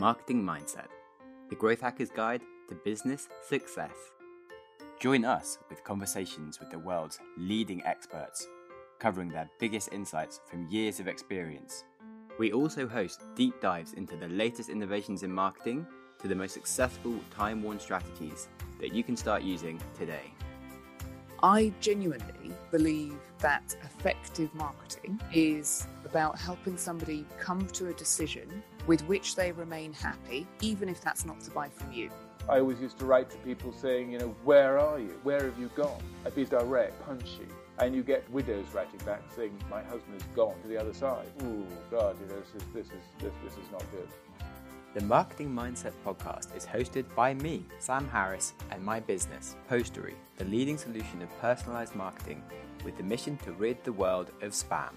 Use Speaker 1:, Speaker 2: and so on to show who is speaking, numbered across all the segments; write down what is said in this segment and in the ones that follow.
Speaker 1: Marketing Mindset, the Growth Hacker's Guide to Business Success. Join us with conversations with the world's leading experts, covering their biggest insights from years of experience. We also host deep dives into the latest innovations in marketing to the most successful time worn strategies that you can start using today.
Speaker 2: I genuinely believe that effective marketing is about helping somebody come to a decision with which they remain happy, even if that's not to buy from you.
Speaker 3: I always used to write to people saying, you know, where are you? Where have you gone? I'd be direct, punchy. And you get widows writing back saying, my husband has gone to the other side. Ooh, God, you know, this is, this is, this, this is not good.
Speaker 1: The Marketing Mindset podcast is hosted by me, Sam Harris, and my business, Postary, the leading solution of personalized marketing with the mission to rid the world of spam.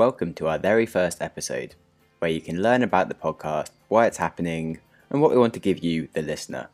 Speaker 1: Welcome to our very first episode, where you can learn about the podcast, why it's happening, and what we want to give you, the listener.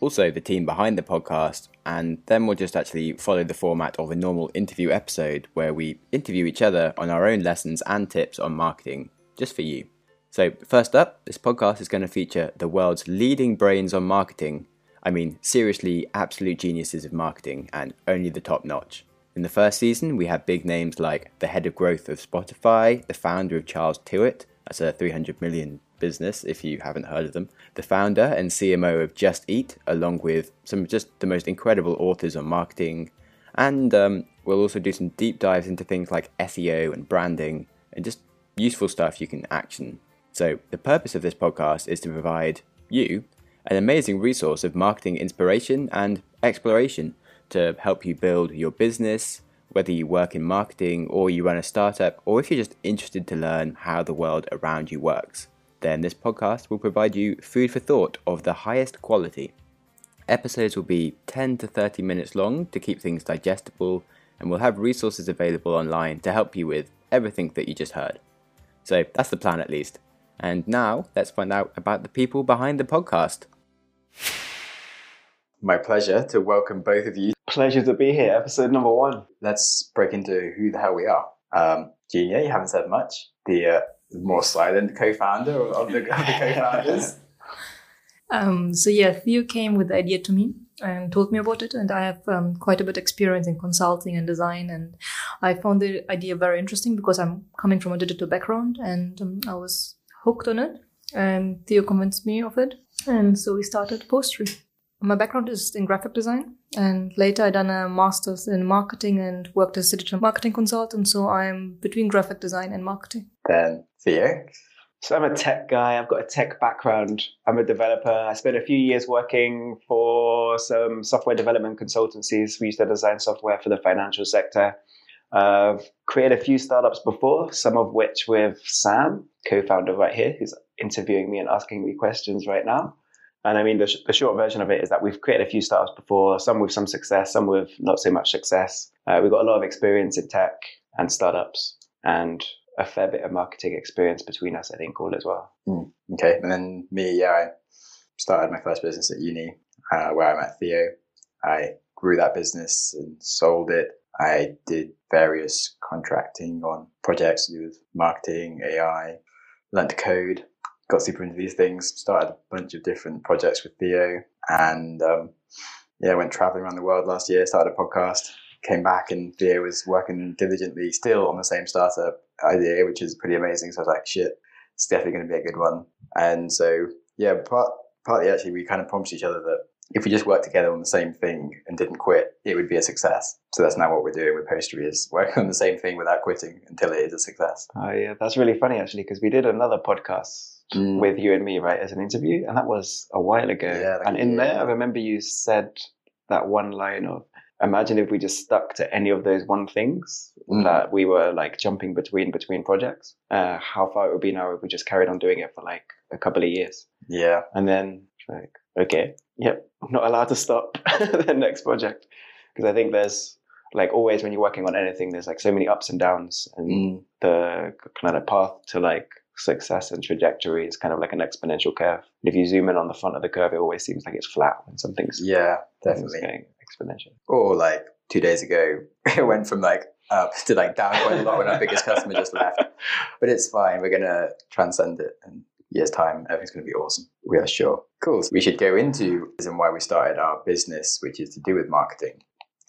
Speaker 1: Also, the team behind the podcast, and then we'll just actually follow the format of a normal interview episode where we interview each other on our own lessons and tips on marketing, just for you. So, first up, this podcast is going to feature the world's leading brains on marketing. I mean, seriously, absolute geniuses of marketing and only the top notch. In the first season, we have big names like the head of growth of Spotify, the founder of Charles Tyrwhitt, that's a 300 million business if you haven't heard of them, the founder and CMO of Just Eat, along with some of just the most incredible authors on marketing. And um, we'll also do some deep dives into things like SEO and branding and just useful stuff you can action. So, the purpose of this podcast is to provide you an amazing resource of marketing inspiration and exploration to help you build your business, whether you work in marketing or you run a startup, or if you're just interested to learn how the world around you works. Then this podcast will provide you food for thought of the highest quality. Episodes will be 10 to 30 minutes long to keep things digestible, and we'll have resources available online to help you with everything that you just heard. So that's the plan at least. And now let's find out about the people behind the podcast. My pleasure to welcome both of you.
Speaker 4: Pleasure to be here, episode number one.
Speaker 1: Let's break into who the hell we are. Um, Genia, you haven't said much. The uh, more silent co-founder of the, of the co-founders.
Speaker 5: Um, so yeah, Theo came with the idea to me and told me about it, and I have um, quite a bit of experience in consulting and design, and I found the idea very interesting because I'm coming from a digital background, and um, I was hooked on it. And Theo convinced me of it, and so we started Postary. My background is in graphic design, and later I done a master's in marketing and worked as a digital marketing consultant. So I'm between graphic design and marketing.
Speaker 1: Then Theo.
Speaker 4: So I'm a tech guy. I've got a tech background. I'm a developer. I spent a few years working for some software development consultancies. We used to design software for the financial sector. I've created a few startups before, some of which with Sam, co-founder right here, who's interviewing me and asking me questions right now. And I mean, the, sh- the, short version of it is that we've created a few startups before, some with some success, some with not so much success. Uh, we've got a lot of experience in tech and startups and a fair bit of marketing experience between us, I think, all as well.
Speaker 1: Mm, okay. And then me, yeah, I started my first business at uni uh, where I met Theo. I grew that business and sold it. I did various contracting on projects to do with marketing, AI, learned to code, got super into these things, started a bunch of different projects with Theo, and um, yeah, went traveling around the world last year, started a podcast, came back, and Theo was working diligently still on the same startup idea, which is pretty amazing. So I was like, shit, it's definitely going to be a good one. And so, yeah, part, partly actually, we kind of promised each other that if we just worked together on the same thing and didn't quit, it would be a success. So that's now what we're doing with Postary is working on the same thing without quitting until it is a success.
Speaker 4: Oh yeah, that's really funny actually because we did another podcast mm. with you and me, right, as an interview, and that was a while ago.
Speaker 1: Yeah,
Speaker 4: and in there, I remember you said that one line of, "Imagine if we just stuck to any of those one things mm. that we were like jumping between between projects. Uh, how far it would be now if we just carried on doing it for like a couple of years."
Speaker 1: Yeah,
Speaker 4: and then like, okay, yep, I'm not allowed to stop the next project because I think there's like always when you're working on anything, there's like so many ups and downs, and
Speaker 1: mm.
Speaker 4: the kind of path to like success and trajectory is kind of like an exponential curve. And if you zoom in on the front of the curve, it always seems like it's flat when something's
Speaker 1: yeah, definitely
Speaker 4: getting exponential.
Speaker 1: Or like two days ago, it went from like up to like down quite a lot when our biggest customer just left. But it's fine. We're gonna transcend it and years time everything's going to be awesome we are sure cool we should go into reason why we started our business which is to do with marketing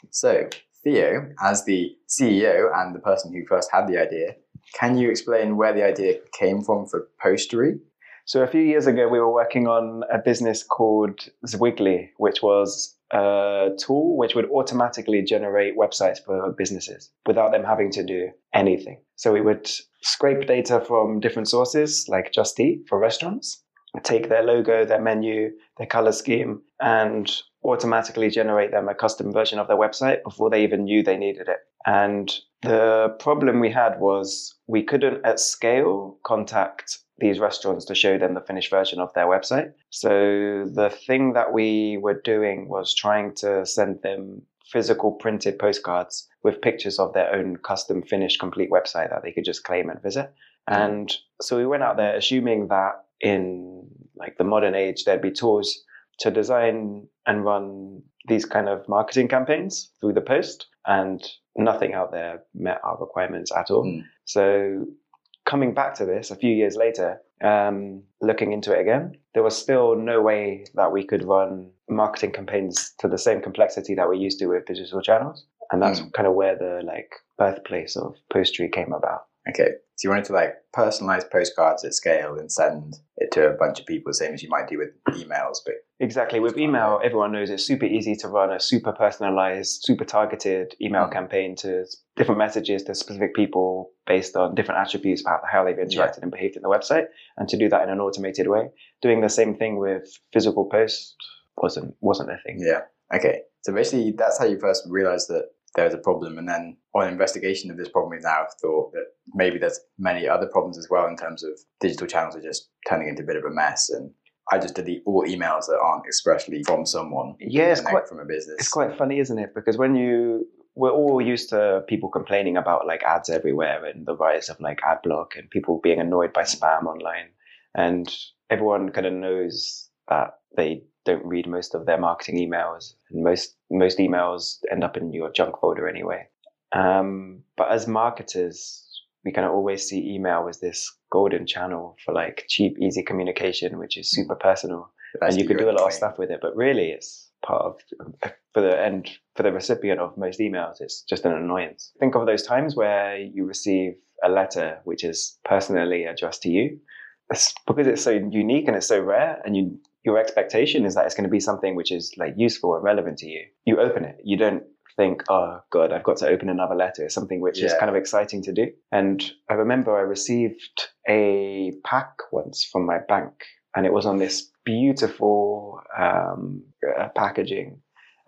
Speaker 1: so theo as the ceo and the person who first had the idea can you explain where the idea came from for postary
Speaker 4: so a few years ago we were working on a business called zwigly which was a tool which would automatically generate websites for businesses without them having to do anything. So we would scrape data from different sources like Just Eat for restaurants, take their logo, their menu, their color scheme, and automatically generate them a custom version of their website before they even knew they needed it. And the problem we had was we couldn't at scale contact these restaurants to show them the finished version of their website. So the thing that we were doing was trying to send them physical printed postcards with pictures of their own custom finished complete website that they could just claim and visit. And so we went out there assuming that in like the modern age there'd be tools to design and run these kind of marketing campaigns through the post and nothing out there met our requirements at all. Mm. So coming back to this a few years later, um, looking into it again, there was still no way that we could run marketing campaigns to the same complexity that we're used to with digital channels. And that's mm. kind of where the like birthplace of Postary came about.
Speaker 1: Okay. So you wanted to like personalize postcards at scale and send it to a bunch of people, same as you might do with emails, but
Speaker 4: exactly with email, everyone knows it's super easy to run a super personalized, super targeted email mm. campaign to different messages to specific people based on different attributes about how they've interacted yeah. and behaved in the website, and to do that in an automated way. Doing the same thing with physical posts wasn't wasn't a thing.
Speaker 1: Yeah. Okay. So basically, that's how you first realized that there was a problem. And then on investigation of this problem, we've now thought that maybe there's many other problems as well in terms of digital channels are just turning into a bit of a mess. And I just delete all emails that aren't expressly from someone.
Speaker 4: Yeah, it's quite,
Speaker 1: from a business.
Speaker 4: It's quite funny, isn't it? Because when you we're all used to people complaining about like ads everywhere and the rise of like ad block and people being annoyed by spam online. And everyone kind of knows that they don't read most of their marketing emails, and most most emails end up in your junk folder anyway. Um, but as marketers, we kind of always see email as this golden channel for like cheap, easy communication, which is super personal, and you could do a lot of stuff with it. But really, it's part of for the end for the recipient of most emails. It's just an annoyance. Think of those times where you receive a letter which is personally addressed to you. It's because it's so unique and it's so rare, and you your expectation is that it's going to be something which is like useful and relevant to you. You open it. You don't think, oh God, I've got to open another letter. It's something which yeah. is kind of exciting to do. And I remember I received a pack once from my bank and it was on this beautiful um, uh, packaging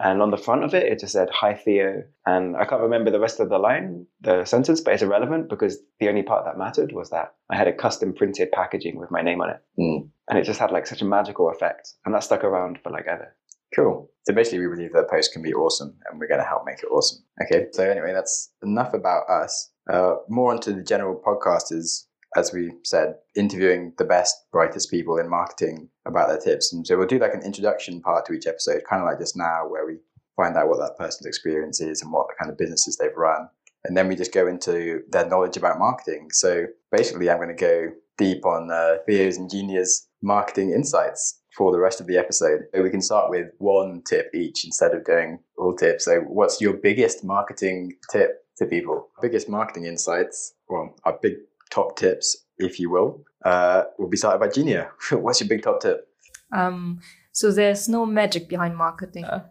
Speaker 4: and on the front of it, it just said, Hi, Theo. And I can't remember the rest of the line, the sentence, but it's irrelevant because the only part that mattered was that I had a custom printed packaging with my name on it. Mm. And it just had like such a magical effect. And that stuck around for like ever.
Speaker 1: Cool. So basically, we believe that post can be awesome and we're going to help make it awesome. Okay. So, anyway, that's enough about us. Uh, more onto the general podcast is, as we said, interviewing the best, brightest people in marketing about their tips. And so we'll do like an introduction part to each episode, kind of like just now, where we find out what that person's experience is and what the kind of businesses they've run. And then we just go into their knowledge about marketing. So basically, I'm going to go deep on uh, Theo's and Genia's marketing insights for the rest of the episode. So we can start with one tip each instead of doing all tips. So, what's your biggest marketing tip to people? Biggest marketing insights, well, our big top tips, if you will. Uh, we'll be started by Genia. What's your big top tip?
Speaker 5: Um, so there's no magic behind marketing. Uh.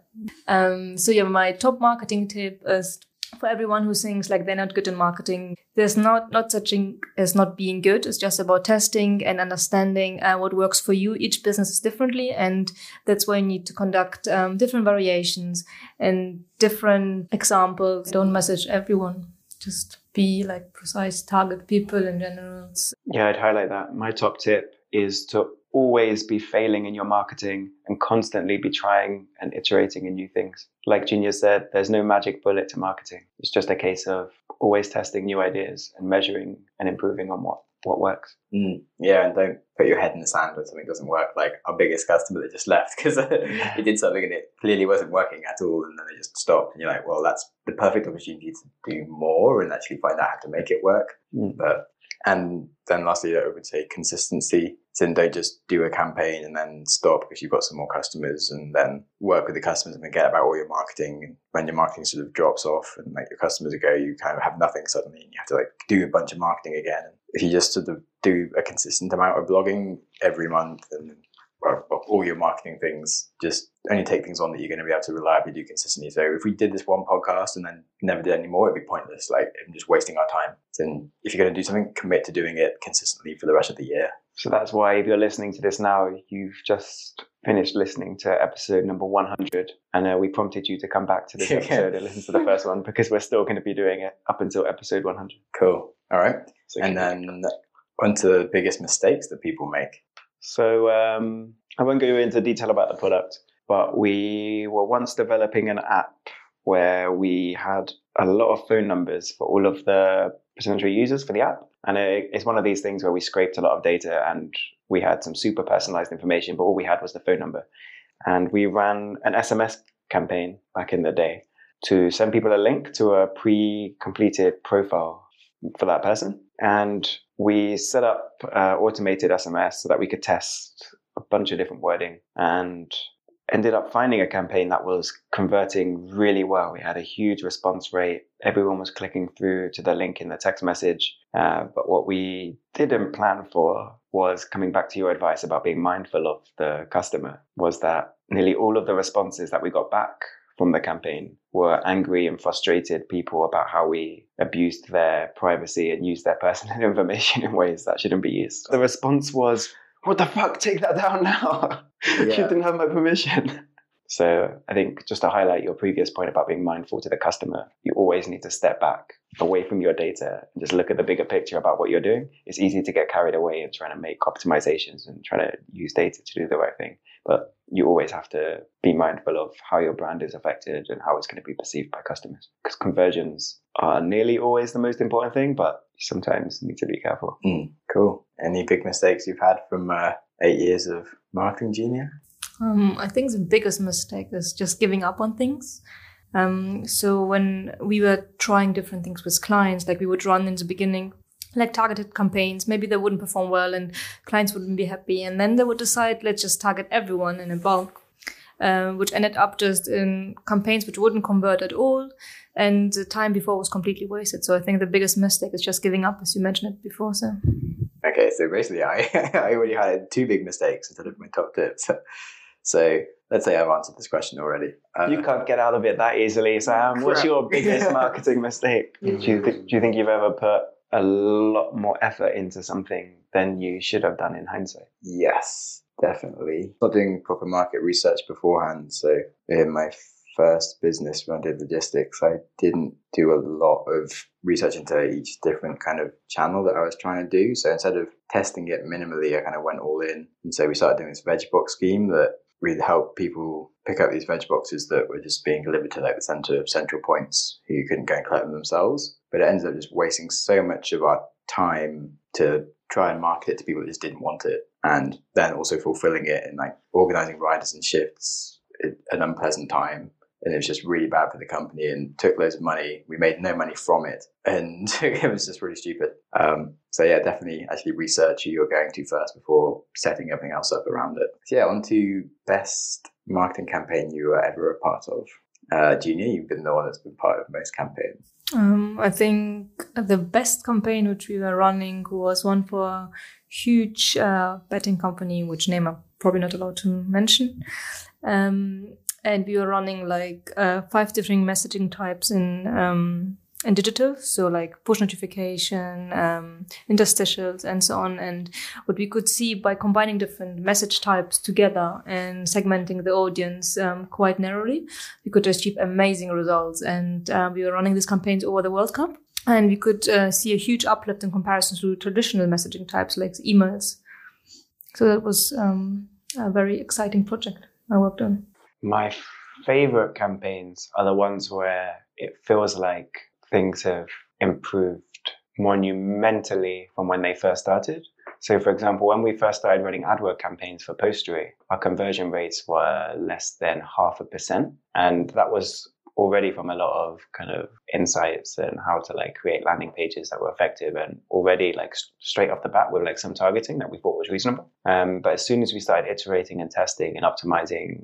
Speaker 5: Um, so yeah, my top marketing tip is for everyone who thinks like they're not good in marketing. There's not not such thing as not being good. It's just about testing and understanding uh, what works for you. Each business is differently, and that's why you need to conduct um, different variations and different examples. Don't message everyone. Just be like precise target people in general.
Speaker 4: Yeah, I'd highlight that. My top tip is to always be failing in your marketing and constantly be trying and iterating in new things. Like Genia said, there's no magic bullet to marketing. It's just a case of always testing new ideas and measuring and improving on what what works.
Speaker 1: Mm, yeah, and don't put your head in the sand when something doesn't work. Like our biggest customer that just left because he did something and it clearly wasn't working at all, and then they just stopped. And you're like, well, that's the perfect opportunity to do more and actually find out how to make it work.
Speaker 4: Mm.
Speaker 1: But and then lastly, I would say consistency. So don't just do a campaign and then stop because you've got some more customers and then work with the customers and forget about all your marketing. And when your marketing sort of drops off and like your customers go, you kind of have nothing suddenly and you have to like do a bunch of marketing again. If you just sort of do a consistent amount of blogging every month and well, all your marketing things, just only take things on that you're going to be able to reliably do consistently. So if we did this one podcast and then never did any more, it'd be pointless. Like I'm just wasting our time. So if you're going to do something, commit to doing it consistently for the rest of the year.
Speaker 4: So that's why if you're listening to this now, you've just finished listening to episode number 100. And uh, we prompted you to come back to this episode and listen to the first one because we're still going to be doing it up until episode 100.
Speaker 1: Cool. All right.
Speaker 4: So
Speaker 1: and then on to the biggest mistakes that people make.
Speaker 4: So um, I won't go into detail about the product, but we were once developing an app where we had a lot of phone numbers for all of the potential users for the app. And it's one of these things where we scraped a lot of data and we had some super personalized information, but all we had was the phone number. And we ran an SMS campaign back in the day to send people a link to a pre completed profile for that person. And we set up uh, automated SMS so that we could test a bunch of different wording and ended up finding a campaign that was converting really well. We had a huge response rate. Everyone was clicking through to the link in the text message. Uh, but what we didn't plan for was coming back to your advice about being mindful of the customer was that nearly all of the responses that we got back from the campaign were angry and frustrated people about how we abused their privacy and used their personal information in ways that shouldn't be used. The response was, what the fuck, take that down now. you didn't have my permission. So I think just to highlight your previous point about being mindful to the customer, you always need to step back away from your data and just look at the bigger picture about what you're doing. It's easy to get carried away and trying to make optimizations and trying to use data to do the right thing. But you always have to be mindful of how your brand is affected and how it's going to be perceived by customers. Because conversions are nearly always the most important thing, but sometimes you sometimes need to be careful.
Speaker 1: Mm, cool. Any big mistakes you've had from uh, eight years of marketing Genia?
Speaker 5: Um, I think the biggest mistake is just giving up on things. Um, so when we were trying different things with clients, like we would run in the beginning, like targeted campaigns, maybe they wouldn't perform well and clients wouldn't be happy. And then they would decide, let's just target everyone in a bulk, uh, which ended up just in campaigns which wouldn't convert at all. And the time before was completely wasted. So I think the biggest mistake is just giving up, as you mentioned it before. So
Speaker 1: Okay, so basically, I I already had two big mistakes instead of my top tips. So let's say I've answered this question already. Uh,
Speaker 4: You can't get out of it that easily, Sam. What's your biggest marketing mistake? Do you, th- do you think you've ever put a lot more effort into something than you should have done in hindsight?
Speaker 1: Yes, definitely. Not doing proper market research beforehand. So in my first business when I did logistics, I didn't do a lot of research into each different kind of channel that I was trying to do. So instead of testing it minimally, I kind of went all in. And so we started doing this veg box scheme that really helped people pick up these veg boxes that were just being delivered to like the center of central points who couldn't go and collect them themselves. But it ended up just wasting so much of our time to try and market it to people that just didn't want it. And then also fulfilling it and like organizing riders and shifts an unpleasant time. And it was just really bad for the company and took loads of money. We made no money from it. And it was just really stupid. Um, so yeah, definitely actually research who you're going to first before setting everything else up around it. So yeah, on to best marketing campaign you were ever a part of. Uh, Genia, you've been the one that's been part of most campaigns.
Speaker 5: Um, I think the best campaign which we were running was one for a huge uh, betting company, which name I'm probably not allowed to mention. Um, and we were running like uh, five different messaging types in um, in digital, so like push notification, um, interstitials, and so on. And what we could see by combining different message types together and segmenting the audience um, quite narrowly, we could achieve amazing results. And uh, we were running these campaigns over the World Cup, and we could uh, see a huge uplift in comparison to traditional messaging types like emails. So that was um, a very exciting project I worked on.
Speaker 4: My favorite campaigns are the ones where it feels like things have improved monumentally from when they first started. So, for example, when we first started running AdWord campaigns for Postary, our conversion rates were less than half a percent. And that was already from a lot of kind of insights and how to like create landing pages that were effective and already like straight off the bat with like some targeting that we thought was reasonable. Um, but as soon as we started iterating and testing and optimizing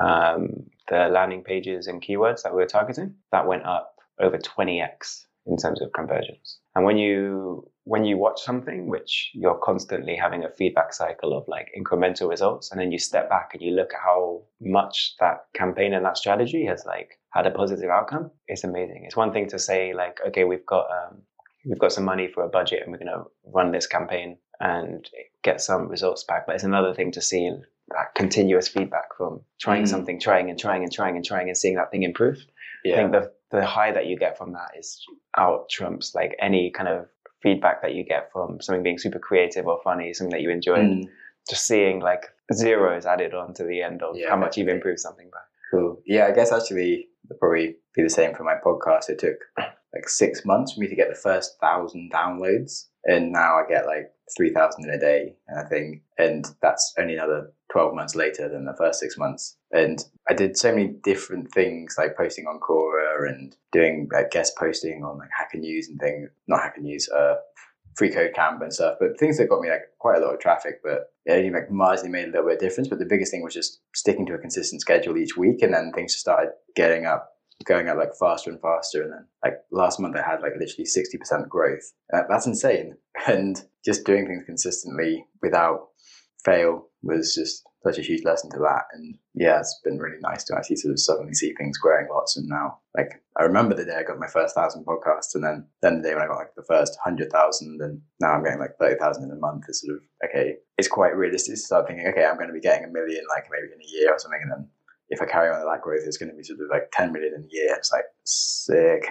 Speaker 4: um, the landing pages and keywords that we were targeting, that went up over 20x in terms of conversions. And when you when you watch something which you're constantly having a feedback cycle of like incremental results and then you step back and you look at how much that campaign and that strategy has like had a positive outcome it's amazing it's one thing to say like okay we've got um, we've got some money for a budget and we're going to run this campaign and get some results back but it's another thing to see that continuous feedback from trying mm. something trying and trying and trying and trying and seeing that thing improve yeah. i think the the high that you get from that is out trumps like any kind of feedback that you get from something being super creative or funny, something that you enjoyed. Mm. Just seeing like zeros added on to the end of yeah, how much you've improved something by.
Speaker 1: Cool. Yeah, I guess actually it'll probably be the same for my podcast. It took like six months for me to get the first thousand downloads, and now I get like three thousand in a day, and I think, and that's only another 12 months later than the first six months. And I did so many different things like posting on Quora and doing like guest posting on like Hacker News and things, not Hacker News, uh, free code camp and stuff, but things that got me like quite a lot of traffic, but it only like marginally made a little bit of difference. But the biggest thing was just sticking to a consistent schedule each week. And then things just started getting up going up like faster and faster. And then like last month, I had like literally 60% growth. Uh, that's insane. And just doing things consistently without fail was just such a huge lesson to that. And yeah, it's been really nice to actually sort of suddenly see things growing lots. And now, like, I remember the day I got my first thousand podcasts, and then then the day when I got like the first hundred thousand, and now I'm getting like thirty thousand in a month. Is sort of okay. It's quite realistic to start thinking, okay, I'm going to be getting a million like maybe in a year or something, and then if I carry on at that growth, it's going to be sort of like ten million in a year. It's like sick.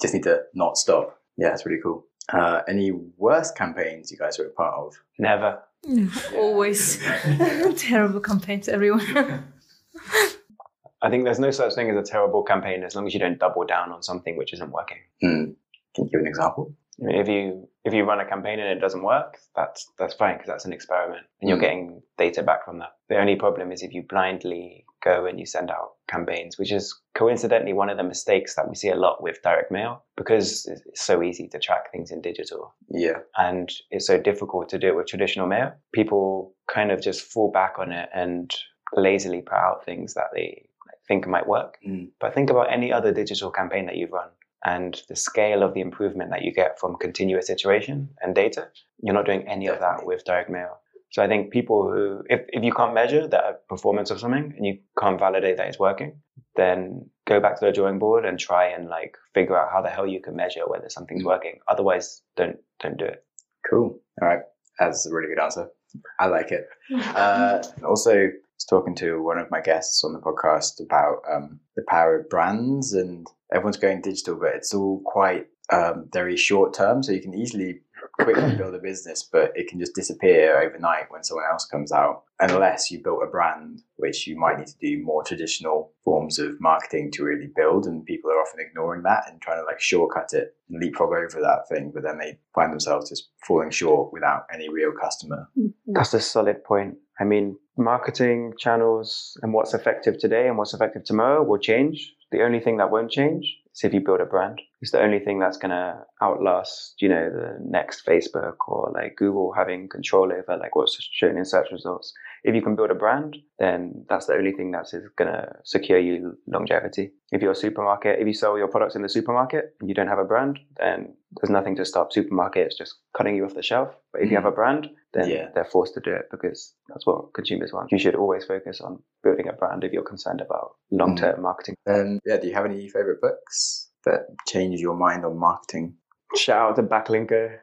Speaker 1: Just need to not stop. Yeah, it's really cool. Uh, any worst campaigns you guys were a part of?
Speaker 4: Never.
Speaker 5: Always terrible campaigns, everyone.
Speaker 4: I think there's no such thing as a terrible campaign as long as you don't double down on something which isn't working.
Speaker 1: Mm. Can you give an example?
Speaker 4: If you if you run a campaign and it doesn't work, that's that's fine because that's an experiment and you're mm. getting data back from that. The only problem is if you blindly go and you send out campaigns, which is coincidentally one of the mistakes that we see a lot with direct mail because it's so easy to track things in digital.
Speaker 1: Yeah.
Speaker 4: And it's so difficult to do it with traditional mail. People kind of just fall back on it and lazily put out things that they think might work. Mm. But think about any other digital campaign that you've run and the scale of the improvement that you get from continuous iteration and data. You're not doing any of that with direct mail. So I think people who, if, if you can't measure the performance of something and you can't validate that it's working, then go back to the drawing board and try and like figure out how the hell you can measure whether something's mm. working. Otherwise, don't don't do it.
Speaker 1: Cool. All right, that's a really good answer. I like it. Uh, also, I was talking to one of my guests on the podcast about um, the power of brands, and everyone's going digital, but it's all quite um, very short term. So you can easily quickly build a business, but it can just disappear overnight when someone else comes out, unless you built a brand, which you might need to do more traditional forms of marketing to really build. And people are often ignoring that and trying to like shortcut it and leapfrog over that thing, but then they find themselves just falling short without any real customer.
Speaker 4: That's a solid point. I mean, marketing channels and what's effective today and what's effective tomorrow will change. The only thing that won't change is if you build a brand. It's the only thing that's going to outlast, you know, the next Facebook or like Google having control over like what's shown in search results. If you can build a brand, then that's the only thing that's going to secure you longevity. If you're a supermarket, if you sell your products in the supermarket and you don't have a brand, then there's nothing to stop supermarkets just cutting you off the shelf. But if you have a mm. brand, then yeah. they're forced to do it because that's what consumers want. You should always focus on building a brand if you're concerned about long-term mm. marketing.
Speaker 1: Um, yeah, do you have any favorite books that change your mind on marketing?
Speaker 4: Shout out to Backlinko.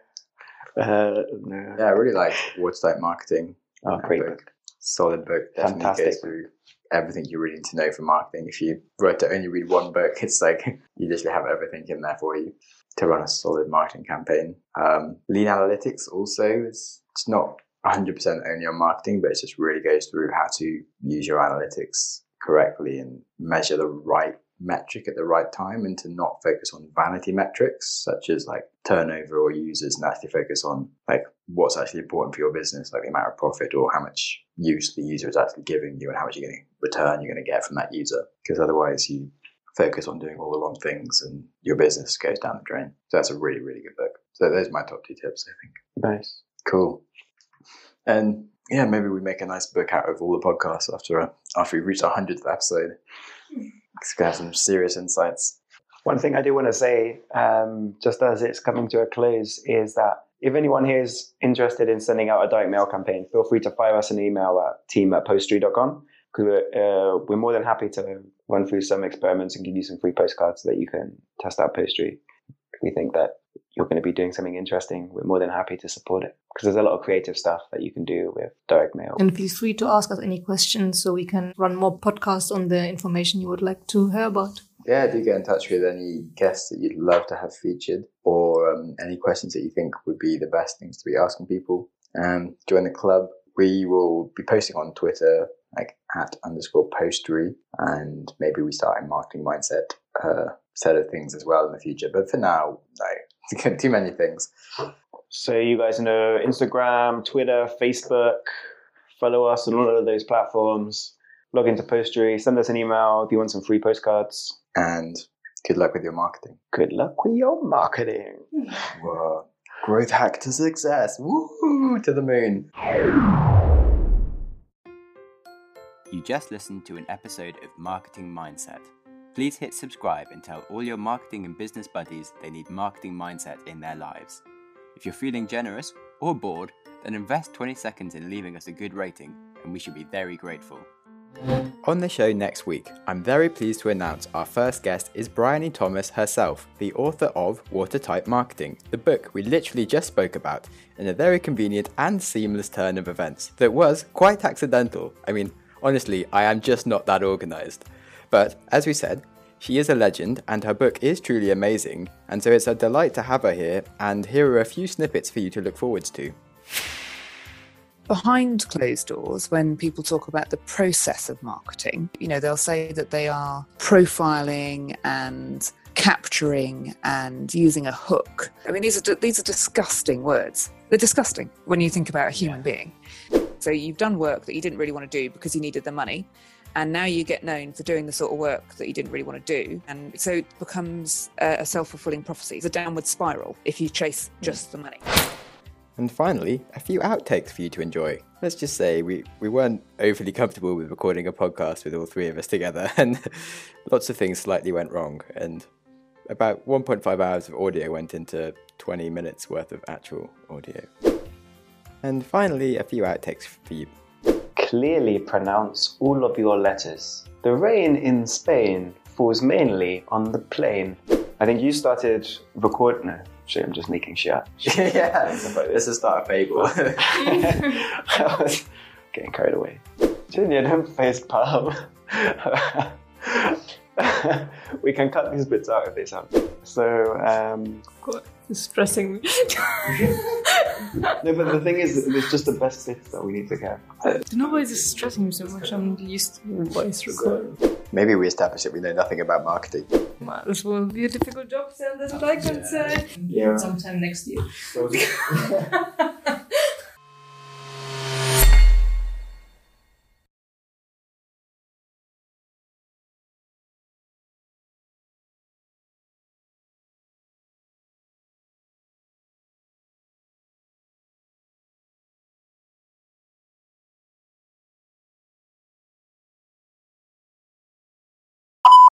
Speaker 4: Uh, no.
Speaker 1: Yeah, I really like Watertight Marketing.
Speaker 4: Oh, great book. book.
Speaker 1: Solid book. Definitely Fantastic. goes through everything you really need to know for marketing. If you were to only read one book, it's like you literally have everything in there for you to run a solid marketing campaign. Um, lean analytics also is it's not 100% only on marketing, but it just really goes through how to use your analytics correctly and measure the right metric at the right time and to not focus on vanity metrics such as like turnover or users and actually focus on like what's actually important for your business, like the amount of profit or how much use the user is actually giving you and how much you're going to return you're going to get from that user. Because otherwise you focus on doing all the wrong things and your business goes down the drain. So that's a really, really good book. So those are my top two tips, I think.
Speaker 4: Nice.
Speaker 1: Cool. And yeah, maybe we make a nice book out of all the podcasts after uh, after we reach our hundredth episode. We have some serious insights.
Speaker 4: One thing I do want to say, um, just as it's coming to a close, is that if anyone here is interested in sending out a direct mail campaign, feel free to fire us an email at team at postary.com because we're, uh, we're more than happy to run through some experiments and give you some free postcards so that you can test out Postary. We think that you're going to be doing something interesting, we're more than happy to support it because there's a lot of creative stuff that you can do with direct mail.
Speaker 5: And feel free to ask us any questions so we can run more podcasts on the information you would like to hear about.
Speaker 1: Yeah, do get in touch with any guests that you'd love to have featured or um, any questions that you think would be the best things to be asking people. Um, join the club. We will be posting on Twitter like at underscore postary and maybe we start a marketing mindset uh, set of things as well in the future. But for now, no, too many things.
Speaker 4: So you guys know Instagram, Twitter, Facebook. Follow us on all of those platforms. Log into Postary. Send us an email if you want some free postcards.
Speaker 1: And good luck with your marketing.
Speaker 4: Good luck with your marketing.
Speaker 1: Whoa. Growth hack to success. Woo to the moon. You just listened to an episode of Marketing Mindset. Please hit subscribe and tell all your marketing and business buddies they need marketing mindset in their lives. If you're feeling generous or bored, then invest 20 seconds in leaving us a good rating, and we should be very grateful. On the show next week, I'm very pleased to announce our first guest is Bryony Thomas herself, the author of Watertight Marketing, the book we literally just spoke about, in a very convenient and seamless turn of events that was quite accidental. I mean, honestly, I am just not that organized. But as we said, she is a legend and her book is truly amazing, and so it's a delight to have her here, and here are a few snippets for you to look forwards to.
Speaker 2: Behind closed doors, when people talk about the process of marketing, you know, they'll say that they are profiling and capturing and using a hook. I mean, these are these are disgusting words. They're disgusting when you think about a human being. So you've done work that you didn't really want to do because you needed the money, and now you get known for doing the sort of work that you didn't really want to do. And so it becomes a self-fulfilling prophecy. It's a downward spiral if you chase just the money.
Speaker 1: And finally a few outtakes for you to enjoy. Let's just say we, we weren't overly comfortable with recording a podcast with all three of us together and lots of things slightly went wrong and about 1.5 hours of audio went into 20 minutes worth of actual audio. And finally a few outtakes for you
Speaker 4: clearly pronounce all of your letters. The rain in Spain falls mainly on the plain. I think you started recording. No, shit, I'm just making shit up.
Speaker 1: yeah, this is not a fable.
Speaker 4: I was getting carried away. Genia, don't face palm. we can cut these bits out if they sound. So, um,
Speaker 5: God, it's stressing me.
Speaker 4: no, but the thing is, it's just the best bits that we need to get.
Speaker 5: I don't know why is stressing me so much. I'm used to voice record.
Speaker 1: Maybe we establish that we know nothing about marketing.
Speaker 5: Well, this will be a difficult job, Sam. That's what I can say.
Speaker 4: Yeah.
Speaker 5: Sometime next year.